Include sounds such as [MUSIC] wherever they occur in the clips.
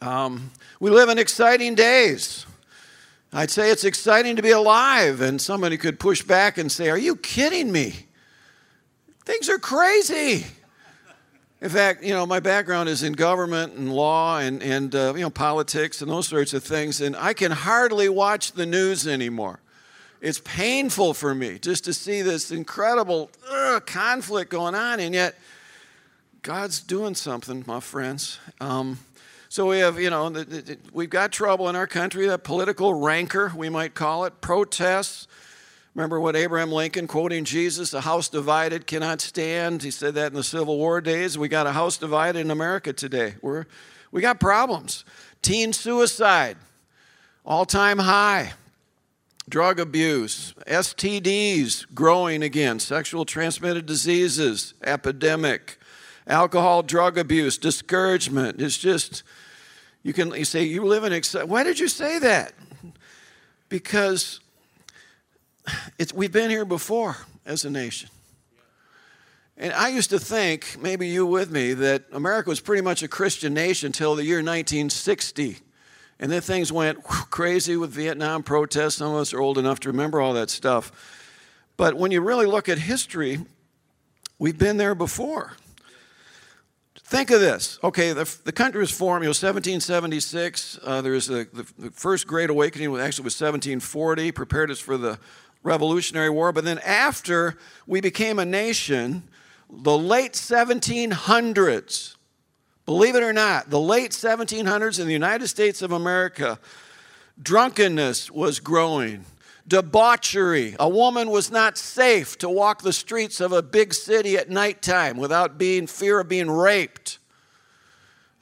Um, we live in exciting days. I'd say it's exciting to be alive, and somebody could push back and say, Are you kidding me? Things are crazy. In fact, you know, my background is in government and law and, and uh, you know, politics and those sorts of things, and I can hardly watch the news anymore. It's painful for me just to see this incredible conflict going on, and yet God's doing something, my friends. Um, so we have, you know, the, the, we've got trouble in our country, that political rancor, we might call it, protests. Remember what Abraham Lincoln, quoting Jesus, a house divided cannot stand. He said that in the Civil War days. We got a house divided in America today. We're, we got problems. Teen suicide, all time high. Drug abuse, STDs growing again, sexual transmitted diseases, epidemic, alcohol, drug abuse, discouragement. It's just you can you say, You live in excitement. Why did you say that? Because it's, we've been here before as a nation. And I used to think, maybe you with me, that America was pretty much a Christian nation until the year 1960. And then things went crazy with Vietnam protests. Some of us are old enough to remember all that stuff. But when you really look at history, we've been there before. Think of this. Okay, the, the country was formed, you know, 1776. Uh, there's a, the, the, first Great Awakening actually was 1740, prepared us for the Revolutionary War. But then after we became a nation, the late 1700s, believe it or not, the late 1700s in the United States of America, drunkenness was growing debauchery. A woman was not safe to walk the streets of a big city at nighttime without being fear of being raped.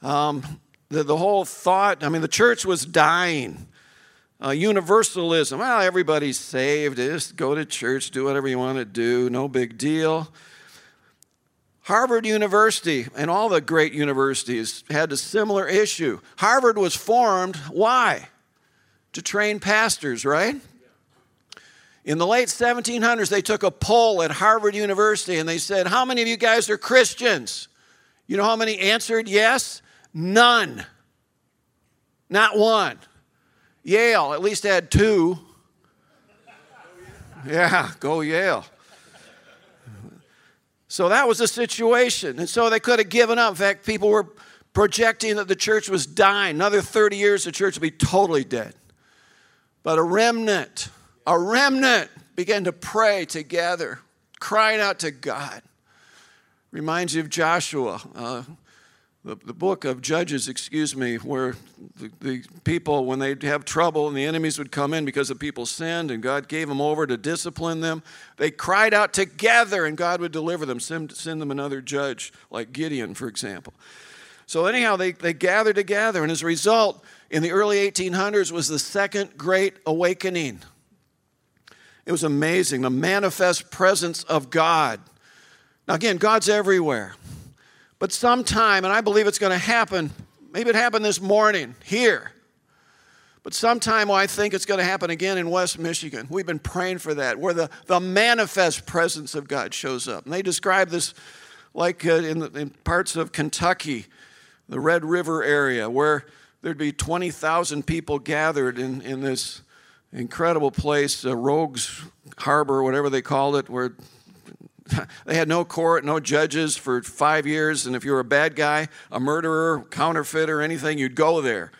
Um, the, the whole thought, I mean, the church was dying. Uh, universalism, well, everybody's saved. Just go to church, do whatever you want to do, no big deal. Harvard University and all the great universities had a similar issue. Harvard was formed, why? To train pastors, right? In the late 1700s, they took a poll at Harvard University and they said, How many of you guys are Christians? You know how many answered yes? None. Not one. Yale at least had two. Yeah, go Yale. So that was the situation. And so they could have given up. In fact, people were projecting that the church was dying. Another 30 years, the church would be totally dead. But a remnant a remnant began to pray together, crying out to God. Reminds you of Joshua, uh, the, the book of Judges, excuse me, where the, the people, when they'd have trouble and the enemies would come in because the people sinned and God gave them over to discipline them, they cried out together and God would deliver them, send, send them another judge, like Gideon, for example. So, anyhow, they, they gathered together, and as a result, in the early 1800s was the Second Great Awakening. It was amazing, the manifest presence of God. Now, again, God's everywhere. But sometime, and I believe it's going to happen, maybe it happened this morning here. But sometime I think it's going to happen again in West Michigan. We've been praying for that, where the, the manifest presence of God shows up. And they describe this like uh, in, the, in parts of Kentucky, the Red River area, where there'd be 20,000 people gathered in, in this incredible place, uh, Rogues Harbor, whatever they called it, where [LAUGHS] they had no court, no judges for five years. And if you were a bad guy, a murderer, counterfeiter, anything, you'd go there.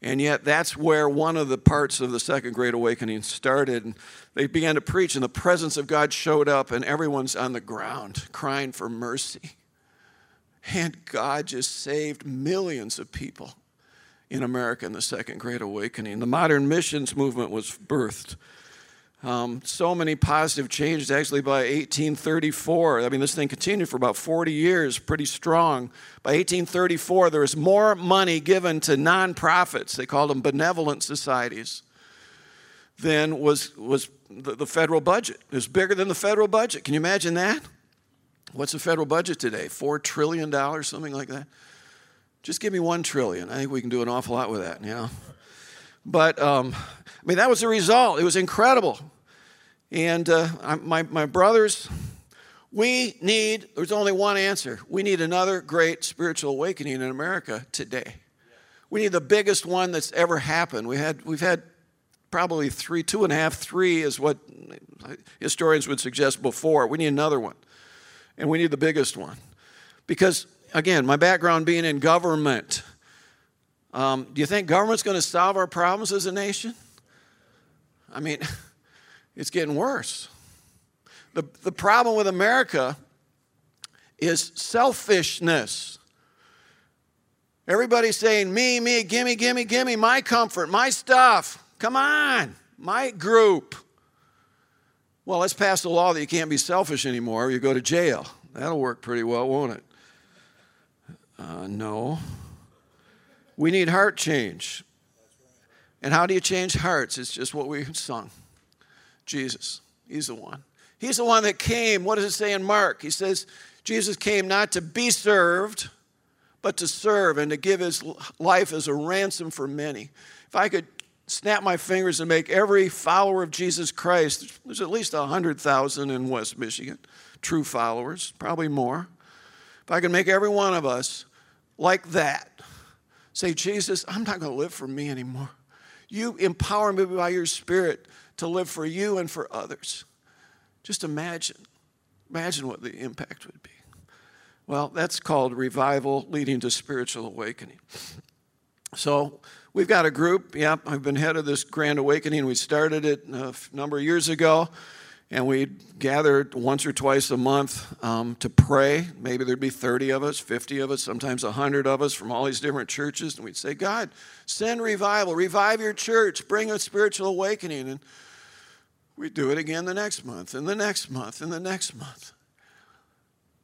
And yet, that's where one of the parts of the Second Great Awakening started. And they began to preach, and the presence of God showed up, and everyone's on the ground crying for mercy. And God just saved millions of people in America in the Second Great Awakening. The modern missions movement was birthed. Um, so many positive changes. Actually, by 1834, I mean, this thing continued for about 40 years, pretty strong. By 1834, there was more money given to nonprofits, they called them benevolent societies, than was, was the, the federal budget. It was bigger than the federal budget. Can you imagine that? What's the federal budget today? $4 trillion, something like that? Just give me one trillion. I think we can do an awful lot with that, you know. But um, I mean, that was the result. It was incredible. And uh, my, my brothers, we need, there's only one answer. We need another great spiritual awakening in America today. We need the biggest one that's ever happened. We had, we've had probably three, two and a half, three is what historians would suggest before. We need another one. And we need the biggest one. Because, again, my background being in government, um, do you think government's going to solve our problems as a nation? I mean, [LAUGHS] it's getting worse. The, the problem with America is selfishness. Everybody's saying, me, me, gimme, gimme, gimme, my comfort, my stuff. Come on, my group. Well, let's pass a law that you can't be selfish anymore or you go to jail. That'll work pretty well, won't it? Uh, no. We need heart change. And how do you change hearts? It's just what we sung Jesus. He's the one. He's the one that came. What does it say in Mark? He says, Jesus came not to be served, but to serve and to give his life as a ransom for many. If I could snap my fingers and make every follower of Jesus Christ, there's at least 100,000 in West Michigan, true followers, probably more. If I could make every one of us like that, say, Jesus, I'm not going to live for me anymore. You empower me by your Spirit to live for you and for others. Just imagine, imagine what the impact would be. Well, that's called revival leading to spiritual awakening. So we've got a group. Yep, I've been head of this Grand Awakening. We started it uh, a number of years ago, and we gathered once or twice a month um, to pray. Maybe there'd be 30 of us, 50 of us, sometimes 100 of us from all these different churches. And we'd say, God, send revival, revive your church, bring a spiritual awakening. And we'd do it again the next month, and the next month, and the next month.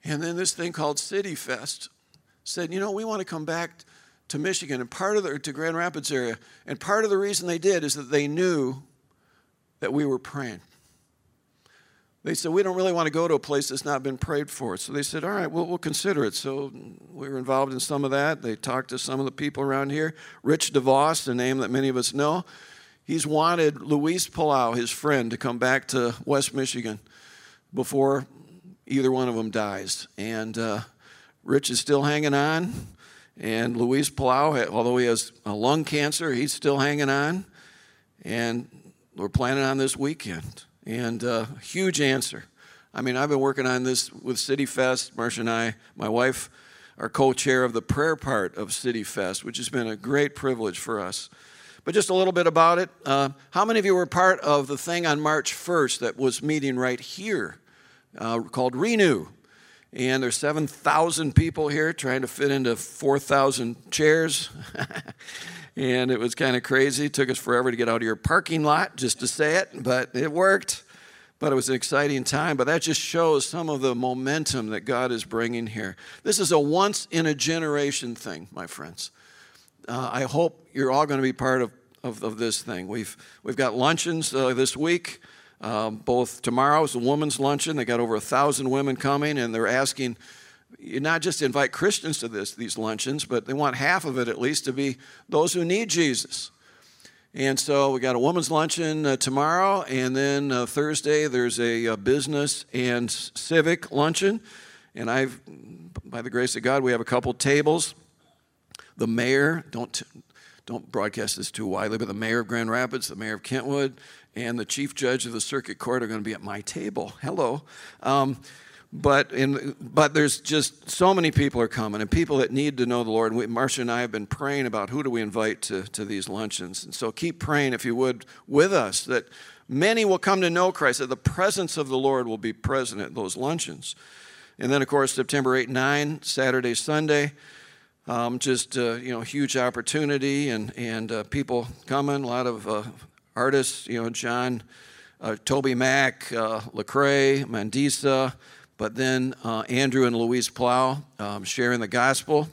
And then this thing called City Fest said, you know, we want to come back to Michigan and part of the to Grand Rapids area. And part of the reason they did is that they knew that we were praying. They said, We don't really want to go to a place that's not been prayed for. So they said, All right, we'll, we'll consider it. So we were involved in some of that. They talked to some of the people around here. Rich DeVos, a name that many of us know, he's wanted Luis Palau, his friend, to come back to West Michigan before either one of them dies. And uh, Rich is still hanging on. And Luis Palau, although he has a lung cancer, he's still hanging on. And we're planning on this weekend. And uh, huge answer. I mean, I've been working on this with City Fest. Marcia and I, my wife, are co chair of the prayer part of City Fest, which has been a great privilege for us. But just a little bit about it. Uh, how many of you were part of the thing on March 1st that was meeting right here uh, called Renew. And there's 7,000 people here trying to fit into 4,000 chairs. [LAUGHS] and it was kind of crazy. It took us forever to get out of your parking lot just to say it, but it worked. But it was an exciting time. But that just shows some of the momentum that God is bringing here. This is a once in a generation thing, my friends. Uh, I hope you're all going to be part of, of, of, this thing. We've, we've got luncheons uh, this week. Um, both tomorrow is a women's luncheon. They got over a thousand women coming, and they're asking you not just invite Christians to this these luncheons, but they want half of it at least to be those who need Jesus. And so we got a women's luncheon uh, tomorrow, and then uh, Thursday there's a, a, uh, business and civic luncheon. And I've, by the grace of God, we have a couple tables. The mayor, don't don't broadcast this too widely, but the mayor of Grand Rapids, the mayor of Kentwood, and the chief judge of the circuit court are going to be at my table. Hello. Um, but in, but there's just so many people are coming and people that need to know the Lord. Marcia and I have been praying about who do we invite to, to these luncheons. And so keep praying, if you would, with us that many will come to know Christ, that the presence of the Lord will be present at those luncheons. And then, of course, September 8 9, Saturday, Sunday. Um, just uh, you know, huge opportunity and and uh, people coming. A lot of uh, artists, you know, John, uh, TobyMac, uh, Lecrae, Mandisa, but then uh, Andrew and Luis Palau um, sharing the gospel.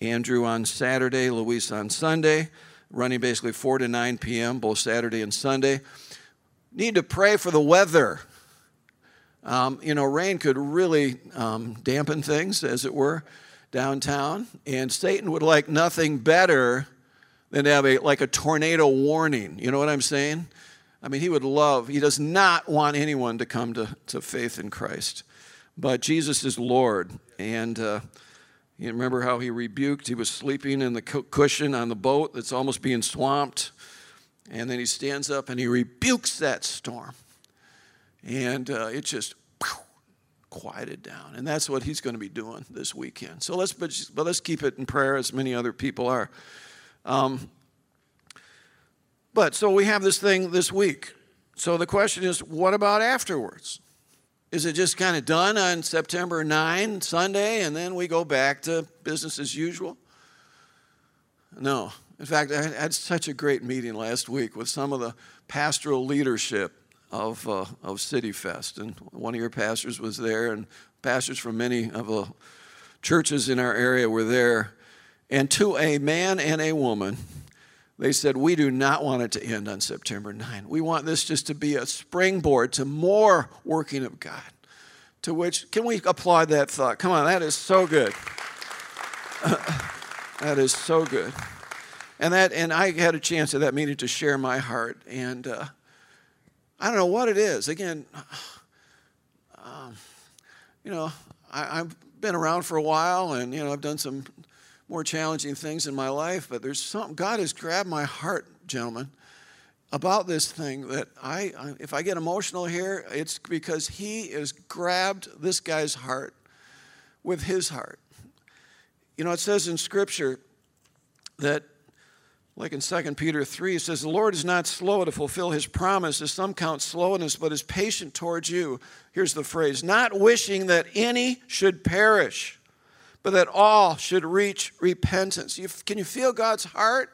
Andrew on Saturday, Luis on Sunday, running basically 4 to 9 p.m., both Saturday and Sunday. Need to pray for the weather. Um, you know, rain could really um, dampen things, as it were, downtown, and Satan would like nothing better than to have a like a tornado warning. You know what I'm saying? I mean, he would love, he does not want anyone to come to, to faith in Christ. But Jesus is Lord. And, uh, You remember how he rebuked? He was sleeping in the cushion on the boat that's almost being swamped. And then he stands up and he rebukes that storm. And uh, it just quieted down. And that's what he's going to be doing this weekend. So let's, but let's keep it in prayer as many other people are. Um, but so we have this thing this week. So the question is, what about afterwards? Is it just kind of done on September 9, Sunday, and then we go back to business as usual? No. In fact, I had such a great meeting last week with some of the pastoral leadership of, uh, of City Fest. And one of your pastors was there, and pastors from many of the churches in our area were there. And to a man and a woman, they said, We do not want it to end on September 9. We want this just to be a springboard to more working of God. To which, can we applaud that thought? Come on, that is so good. [LAUGHS] that is so good. And that, and I had a chance at that meeting to share my heart, and uh, I don't know what it is. Again, um, you know, I, I've been around for a while, and you know, I've done some more challenging things in my life, but there's something, God has grabbed my heart, gentlemen, about this thing that I, if I get emotional here, it's because He has grabbed this guy's heart with His heart. You know, it says in Scripture that, like in 2 Peter 3, it says, The Lord is not slow to fulfill His promise, as some count slowness, but is patient towards you. Here's the phrase not wishing that any should perish but that all should reach repentance. You, can you feel God's heart?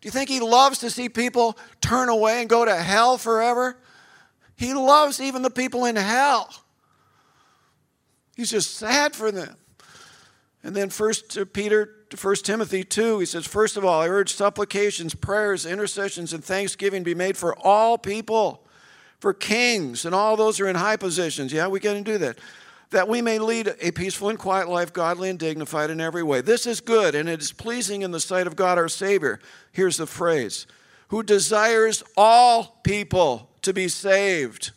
Do you think He loves to see people turn away and go to hell forever? He loves even the people in hell. He's just sad for them. And then First Peter, First Timothy 2, he says, First of all, I urge supplications, prayers, intercessions, and thanksgiving be made for all people, for kings and all those who are in high positions. Yeah, we can do that that we may lead a peaceful and quiet life, godly and dignified in every way. This is good, and it is pleasing in the sight of God our Savior. Here's the phrase who desires all people to be saved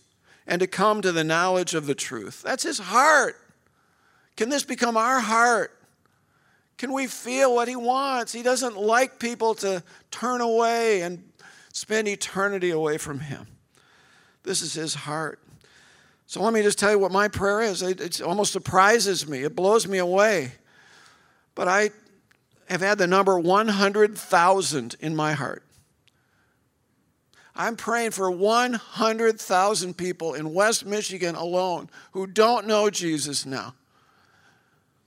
and to come to the knowledge of the truth. That's his heart. Can this become our heart? Can we feel what he wants? He doesn't like people to turn away and spend eternity away from him. This is his heart. So let me just tell you what my prayer is. It, it almost surprises me, it blows me away. But I have had the number 100,000 in my heart. I'm praying for 100,000 people in West Michigan alone who don't know Jesus now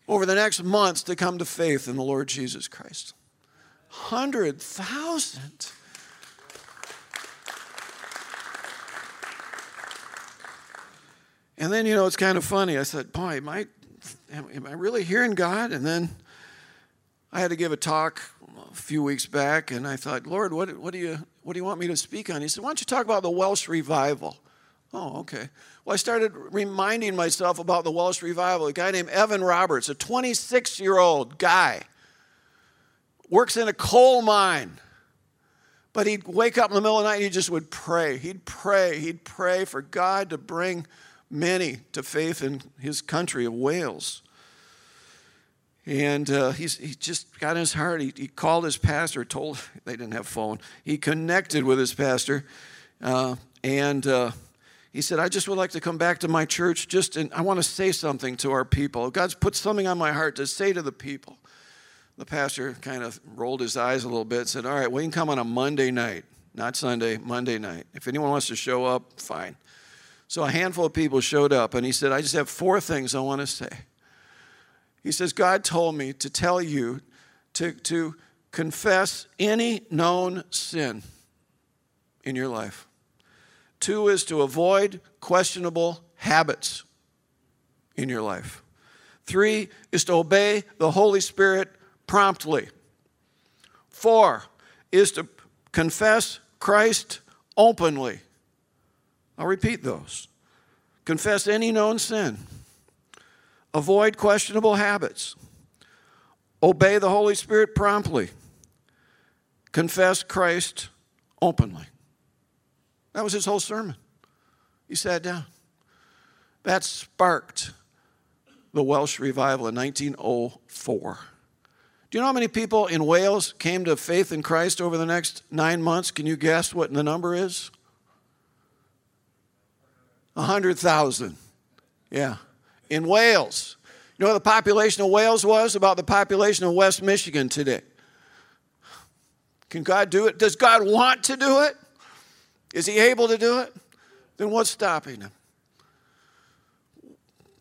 over the next months to come to faith in the Lord Jesus Christ. 100,000. And then, you know, it's kind of funny. I said, boy, am I, am I really hearing God? And then I had to give a talk a few weeks back, and I thought, Lord, what, what, do you, what do you want me to speak on? He said, why don't you talk about the Welsh revival? Oh, okay. Well, I started reminding myself about the Welsh revival. A guy named Evan Roberts, a 26 year old guy, works in a coal mine. But he'd wake up in the middle of the night and he just would pray. He'd pray. He'd pray for God to bring many to faith in his country of Wales. And uh, he's, he just got in his heart. He, he, called his pastor, told, [LAUGHS] they didn't have phone. He connected with his pastor. Uh, and uh, he said, I just would like to come back to my church just and I want to say something to our people. God's put something on my heart to say to the people. The pastor kind of rolled his eyes a little bit, said, All right, we can come on a Monday night, not Sunday, Monday night. If anyone wants to show up, fine. So a handful of people showed up, and he said, I just have four things I want to say. He says, God told me to tell you to, to confess any known sin in your life. Two is to avoid questionable habits in your life. Three is to obey the Holy Spirit promptly. Four is to confess Christ openly. I'll repeat those. Confess any known sin. Avoid questionable habits. Obey the Holy Spirit promptly. Confess Christ openly. That was his whole sermon. He sat down. That sparked the Welsh revival in 1904. Do you know how many people in Wales came to faith in Christ over the next nine months? Can you guess what the number is? 100,000. Yeah. In Wales. You know what the population of Wales was? About the population of West Michigan today. Can God do it? Does God want to do it? Is He able to do it? Then what's stopping Him?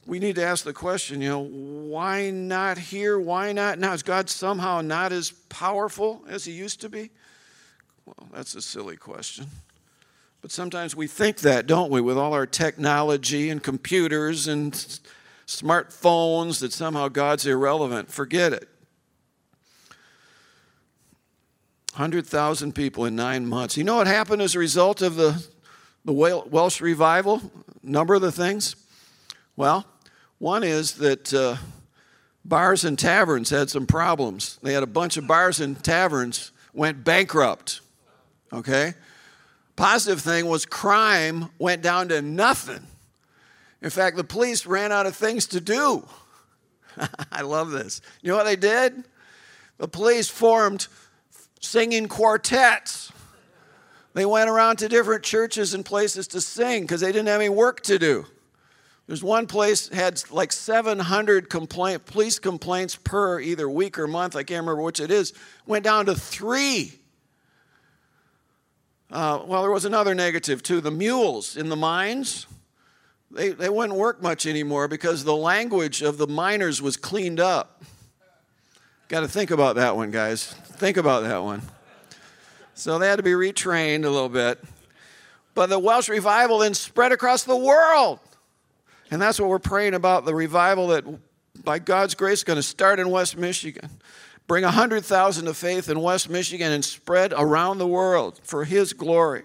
We need to ask the question, you know, why not here? Why not now? Is God somehow not as powerful as He used to be? Well, that's a silly question. But sometimes we think that, don't we, with all our technology and computers and smartphones, that somehow God's irrelevant. Forget it. 100,000 people in nine months. You know what happened as a result of the, the Welsh revival? Number of the things? Well, one is that uh, bars and taverns had some problems. They had a bunch of bars and taverns went bankrupt. Okay? Positive thing was crime went down to nothing. In fact, the police ran out of things to do. [LAUGHS] I love this. You know what they did? The police formed singing quartets. They went around to different churches and places to sing because they didn't have any work to do. There's one place had like 700 complaint, police complaints per either week or month. I can't remember which it is. Went down to three. Uh, well, there was another negative too. The mules in the mines, they, they wouldn't work much anymore because the language of the miners was cleaned up. Got to think about that one, guys. Think about that one. So they had to be retrained a little bit. But the Welsh revival then spread across the world. And that's what we're praying about the revival that, by God's grace, is going to start in West Michigan. Bring 100,000 to faith in West Michigan and spread around the world for His glory.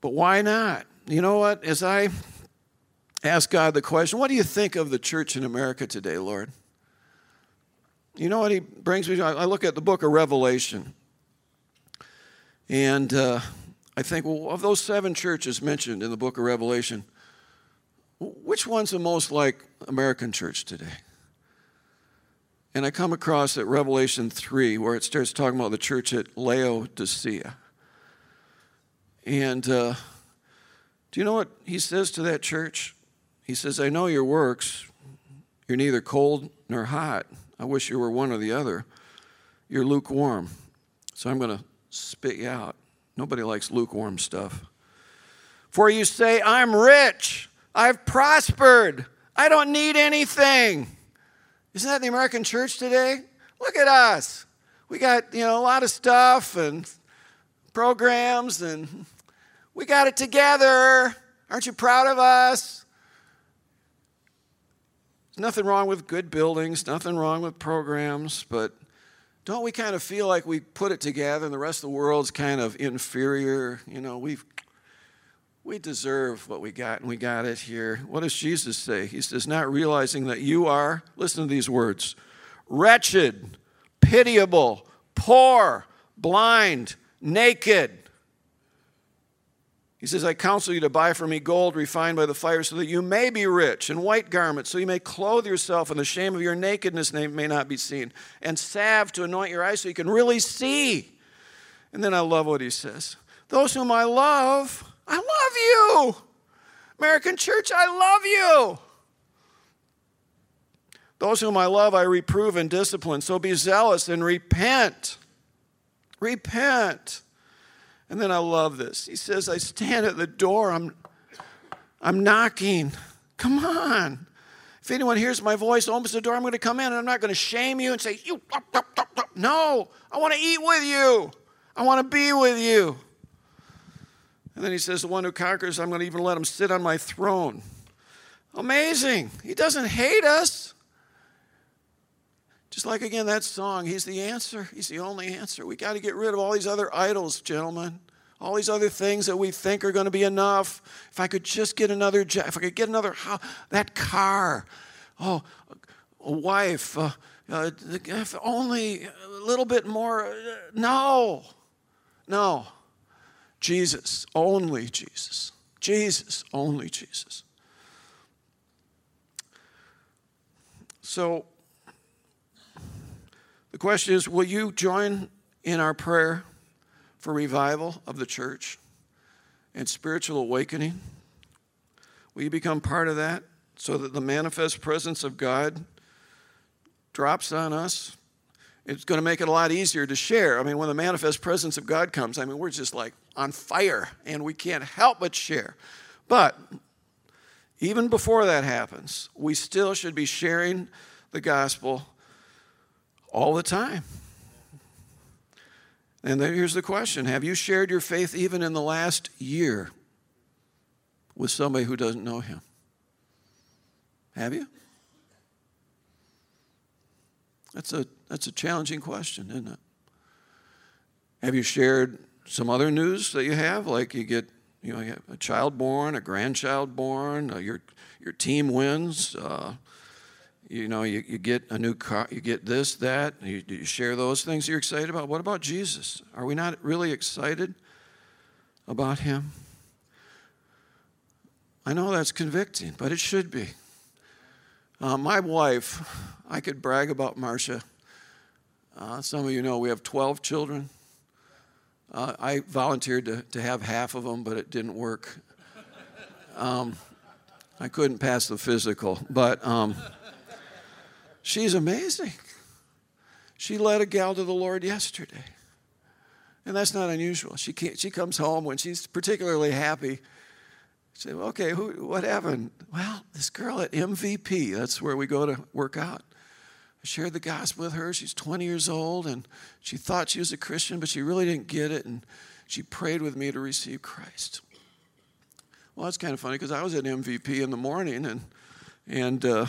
But why not? You know what? As I ask God the question, what do you think of the church in America today, Lord? You know what He brings me to? I look at the book of Revelation. And uh, I think, well, of those seven churches mentioned in the book of Revelation, which one's the most like American church today? And I come across at Revelation 3, where it starts talking about the church at Laodicea. And uh, do you know what he says to that church? He says, I know your works. You're neither cold nor hot. I wish you were one or the other. You're lukewarm. So I'm going to spit you out. Nobody likes lukewarm stuff. For you say, I'm rich. I've prospered. I don't need anything. Isn't that the American church today? Look at us. We got, you know, a lot of stuff and programs and we got it together. Aren't you proud of us? There's nothing wrong with good buildings, nothing wrong with programs, but don't we kind of feel like we put it together and the rest of the world's kind of inferior? You know, we've we deserve what we got and we got it here. What does Jesus say? He says, not realizing that you are, listen to these words, wretched, pitiable, poor, blind, naked. He says, I counsel you to buy for me gold refined by the fire so that you may be rich, and white garments so you may clothe yourself, and the shame of your nakedness may not be seen, and salve to anoint your eyes so you can really see. And then I love what he says Those whom I love, I love you. American church, I love you. Those whom I love, I reprove and discipline. So be zealous and repent. Repent. And then I love this. He says, I stand at the door, I'm, I'm knocking. Come on. If anyone hears my voice, opens the door, I'm going to come in and I'm not going to shame you and say, You, no, I want to eat with you. I want to be with you. And then he says, The one who conquers, I'm going to even let him sit on my throne. Amazing. He doesn't hate us. Just like again that song, He's the answer. He's the only answer. We got to get rid of all these other idols, gentlemen. All these other things that we think are going to be enough. If I could just get another job, if I could get another house, that car, oh, a wife, uh, uh, if only a little bit more. Uh, no, no. Jesus, only Jesus. Jesus, only Jesus. So, the question is will you join in our prayer for revival of the church and spiritual awakening? Will you become part of that so that the manifest presence of God drops on us? It's going to make it a lot easier to share. I mean, when the manifest presence of God comes, I mean, we're just like on fire and we can't help but share. But even before that happens, we still should be sharing the gospel all the time. And then here's the question Have you shared your faith even in the last year with somebody who doesn't know him? Have you? That's a, that's a challenging question, isn't it? Have you shared some other news that you have? Like you get you know, you have a child born, a grandchild born, uh, your, your team wins. Uh, you know, you, you get a new car, you get this, that, you, you share those things you're excited about. What about Jesus? Are we not really excited about him? I know that's convicting, but it should be. Uh, my wife, I could brag about Marcia. Uh, some of you know we have 12 children. Uh, I volunteered to, to have half of them, but it didn't work. Um, I couldn't pass the physical, but um, she's amazing. She led a gal to the Lord yesterday. And that's not unusual. She, she comes home when she's particularly happy. Say, okay, who, what happened? Well, this girl at MVP, that's where we go to work out shared the gospel with her. She's 20 years old and she thought she was a Christian, but she really didn't get it. And she prayed with me to receive Christ. Well, that's kind of funny because I was at MVP in the morning and, and uh,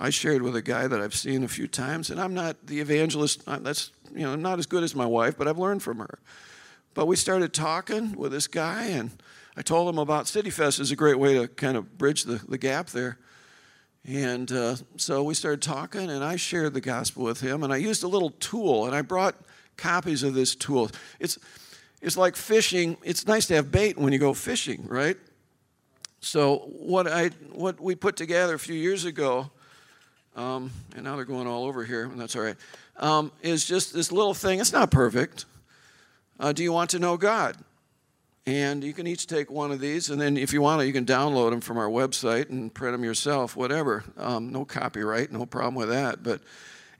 I shared with a guy that I've seen a few times. And I'm not the evangelist, that's you know, not as good as my wife, but I've learned from her. But we started talking with this guy and I told him about City Fest is a great way to kind of bridge the, the gap there. And uh, so we started talking, and I shared the gospel with him. And I used a little tool, and I brought copies of this tool. It's, it's like fishing. It's nice to have bait when you go fishing, right? So what I what we put together a few years ago, um, and now they're going all over here, and that's all right, um, is just this little thing. It's not perfect. Uh, do you want to know God? And you can each take one of these, and then if you want to, you can download them from our website and print them yourself, whatever. Um, no copyright, no problem with that. But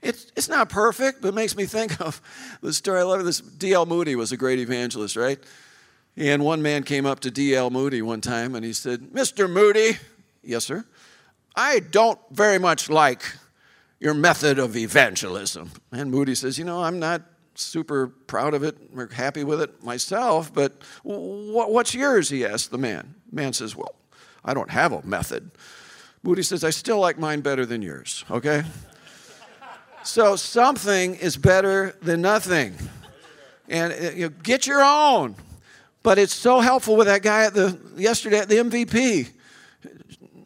it's, it's not perfect, but it makes me think of the story. I love this. D.L. Moody was a great evangelist, right? And one man came up to D.L. Moody one time and he said, Mr. Moody, yes, sir, I don't very much like your method of evangelism. And Moody says, You know, I'm not super proud of it or happy with it myself, but what's yours? He asked the man. The man says, Well, I don't have a method. Moody says, I still like mine better than yours, okay? so something is better than nothing. And uh, you know, get your own. But it's so helpful with that guy at the yesterday at the MVP.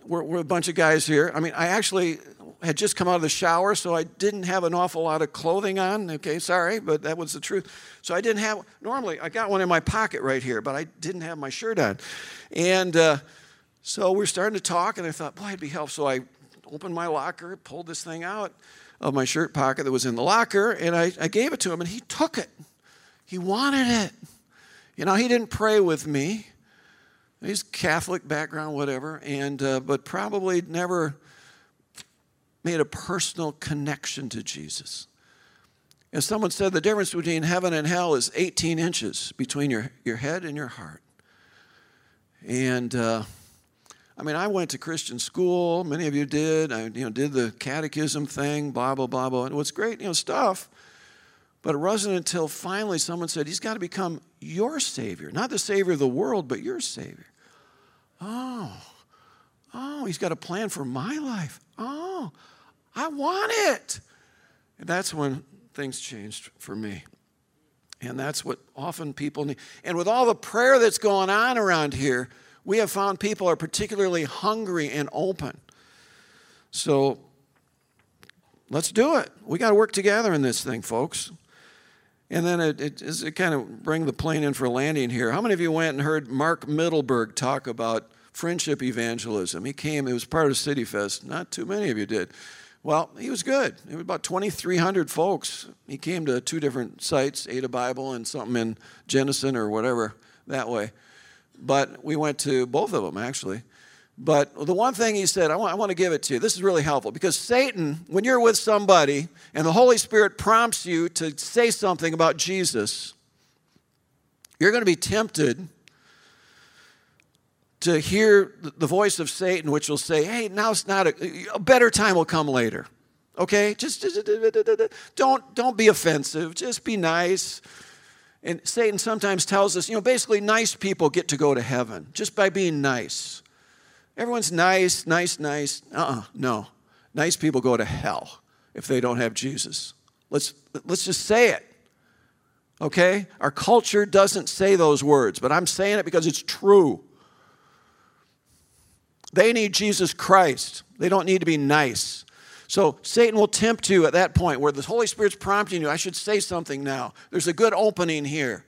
We're, we're a bunch of guys here. I mean, I actually had just come out of the shower, so I didn't have an awful lot of clothing on. Okay, sorry, but that was the truth. So I didn't have, normally, I got one in my pocket right here, but I didn't have my shirt on. And uh, so we're starting to talk, and I thought, boy, it'd be helpful. So I opened my locker, pulled this thing out of my shirt pocket that was in the locker, and I, I gave it to him, and he took it. He wanted it. You know, he didn't pray with me. He's Catholic background, whatever, and uh, but probably never made a personal connection to Jesus. As someone said, the difference between heaven and hell is 18 inches between your, your head and your heart. And uh, I mean, I went to Christian school. Many of you did. I you know, did the catechism thing, blah, blah, blah, blah. And it was great, you know, stuff. But it wasn't until finally someone said, He's got to become your Savior. Not the Savior of the world, but your Savior. Oh, oh, He's got a plan for my life. Oh, I want it. And that's when things changed for me. And that's what often people need. And with all the prayer that's going on around here, we have found people are particularly hungry and open. So let's do it. We got to work together in this thing, folks. And then it, it, it kind of bring the plane in for landing here. How many of you went and heard Mark Mittelberg talk about friendship evangelism? He came, it was part of City Fest. Not too many of you did. Well, he was good. It was about 2,300 folks. He came to two different sites, ate a Bible and something in Jenison or whatever that way. But we went to both of them, actually. But the one thing he said, I want, I want to give it to you. This is really helpful because Satan, when you're with somebody and the Holy Spirit prompts you to say something about Jesus, you're going to be tempted to hear the voice of Satan, which will say, hey, now's not a, a better time will come later. Okay? Just, just don't, don't be offensive. Just be nice. And Satan sometimes tells us, you know, basically, nice people get to go to heaven just by being nice. Everyone's nice, nice, nice. Uh uh-uh, uh no. Nice people go to hell if they don't have Jesus. Let's, let's just say it. Okay? Our culture doesn't say those words, but I'm saying it because it's true. They need Jesus Christ. They don't need to be nice. So Satan will tempt you at that point where the Holy Spirit's prompting you. I should say something now. There's a good opening here.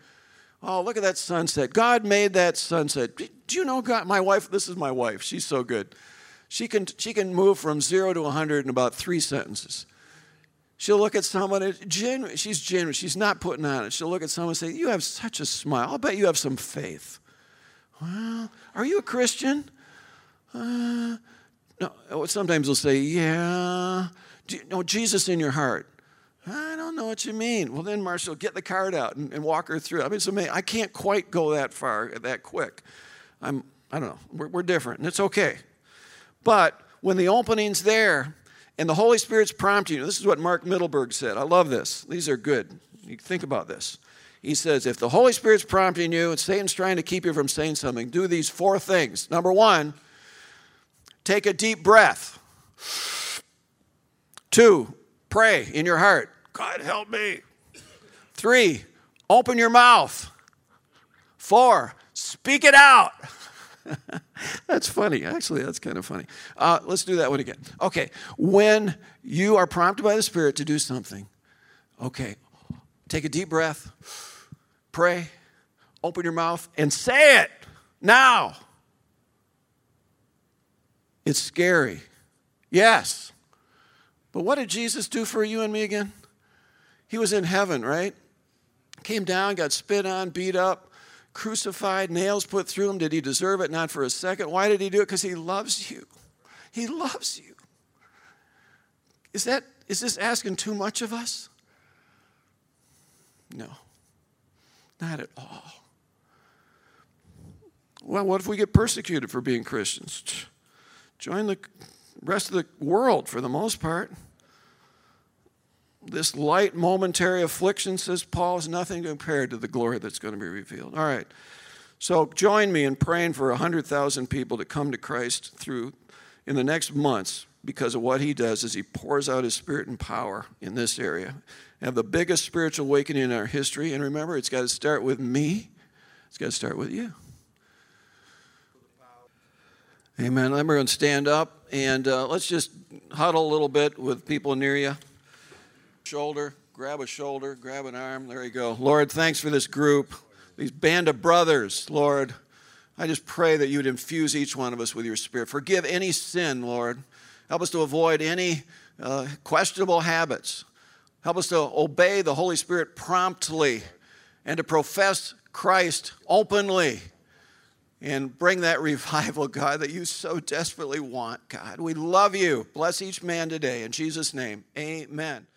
Oh, look at that sunset. God made that sunset. Do you know God? My wife, this is my wife. She's so good. She can, she can move from zero to 100 in about three sentences. She'll look at someone, genuine, she's genuine, she's not putting on it. She'll look at someone and say, You have such a smile. I'll bet you have some faith. Well, are you a Christian? Uh, no, oh, sometimes they'll say, Yeah. Do you know Jesus in your heart? I don't know what you mean. Well, then Marcia, get the card out and, and walk her through. I mean, amazing. I can't quite go that far, that quick. I'm, I don't know. We're, we're different, and it's okay. But when the opening's there and the Holy Spirit's prompting you, this is what Mark Mittelberg said. I love this. These are good. You think about this. He says, if the Holy Spirit's prompting you and Satan's trying to keep you from saying something, do these four things. Number one, Take a deep breath. Two, pray in your heart. God help me. Three, open your mouth. Four, speak it out. [LAUGHS] that's funny. Actually, that's kind of funny. Uh, let's do that one again. Okay. When you are prompted by the Spirit to do something, okay, take a deep breath, pray, open your mouth, and say it now. It's scary. Yes. But what did Jesus do for you and me again? He was in heaven, right? Came down, got spit on, beat up, crucified, nails put through him. Did he deserve it? Not for a second. Why did he do it? Because he loves you. He loves you. Is that is this asking too much of us? No. Not at all. Well, what if we get persecuted for being Christians? Join the rest of the world for the most part. This light momentary affliction, says Paul, is nothing compared to the glory that's going to be revealed. All right. So join me in praying for 100,000 people to come to Christ through in the next months because of what he does is he pours out his spirit and power in this area. Have the biggest spiritual awakening in our history. And remember, it's got to start with me. It's got to start with you. Amen. Everyone stand up and uh, let's just huddle a little bit with people near you. Shoulder, grab a shoulder, grab an arm. There you go. Lord, thanks for this group, these band of brothers, Lord. I just pray that you would infuse each one of us with your spirit. Forgive any sin, Lord. Help us to avoid any uh, questionable habits. Help us to obey the Holy Spirit promptly and to profess Christ openly and bring that [LAUGHS] revival, God, that you so desperately want, God. We love you. Bless each man today. In Jesus' name, amen.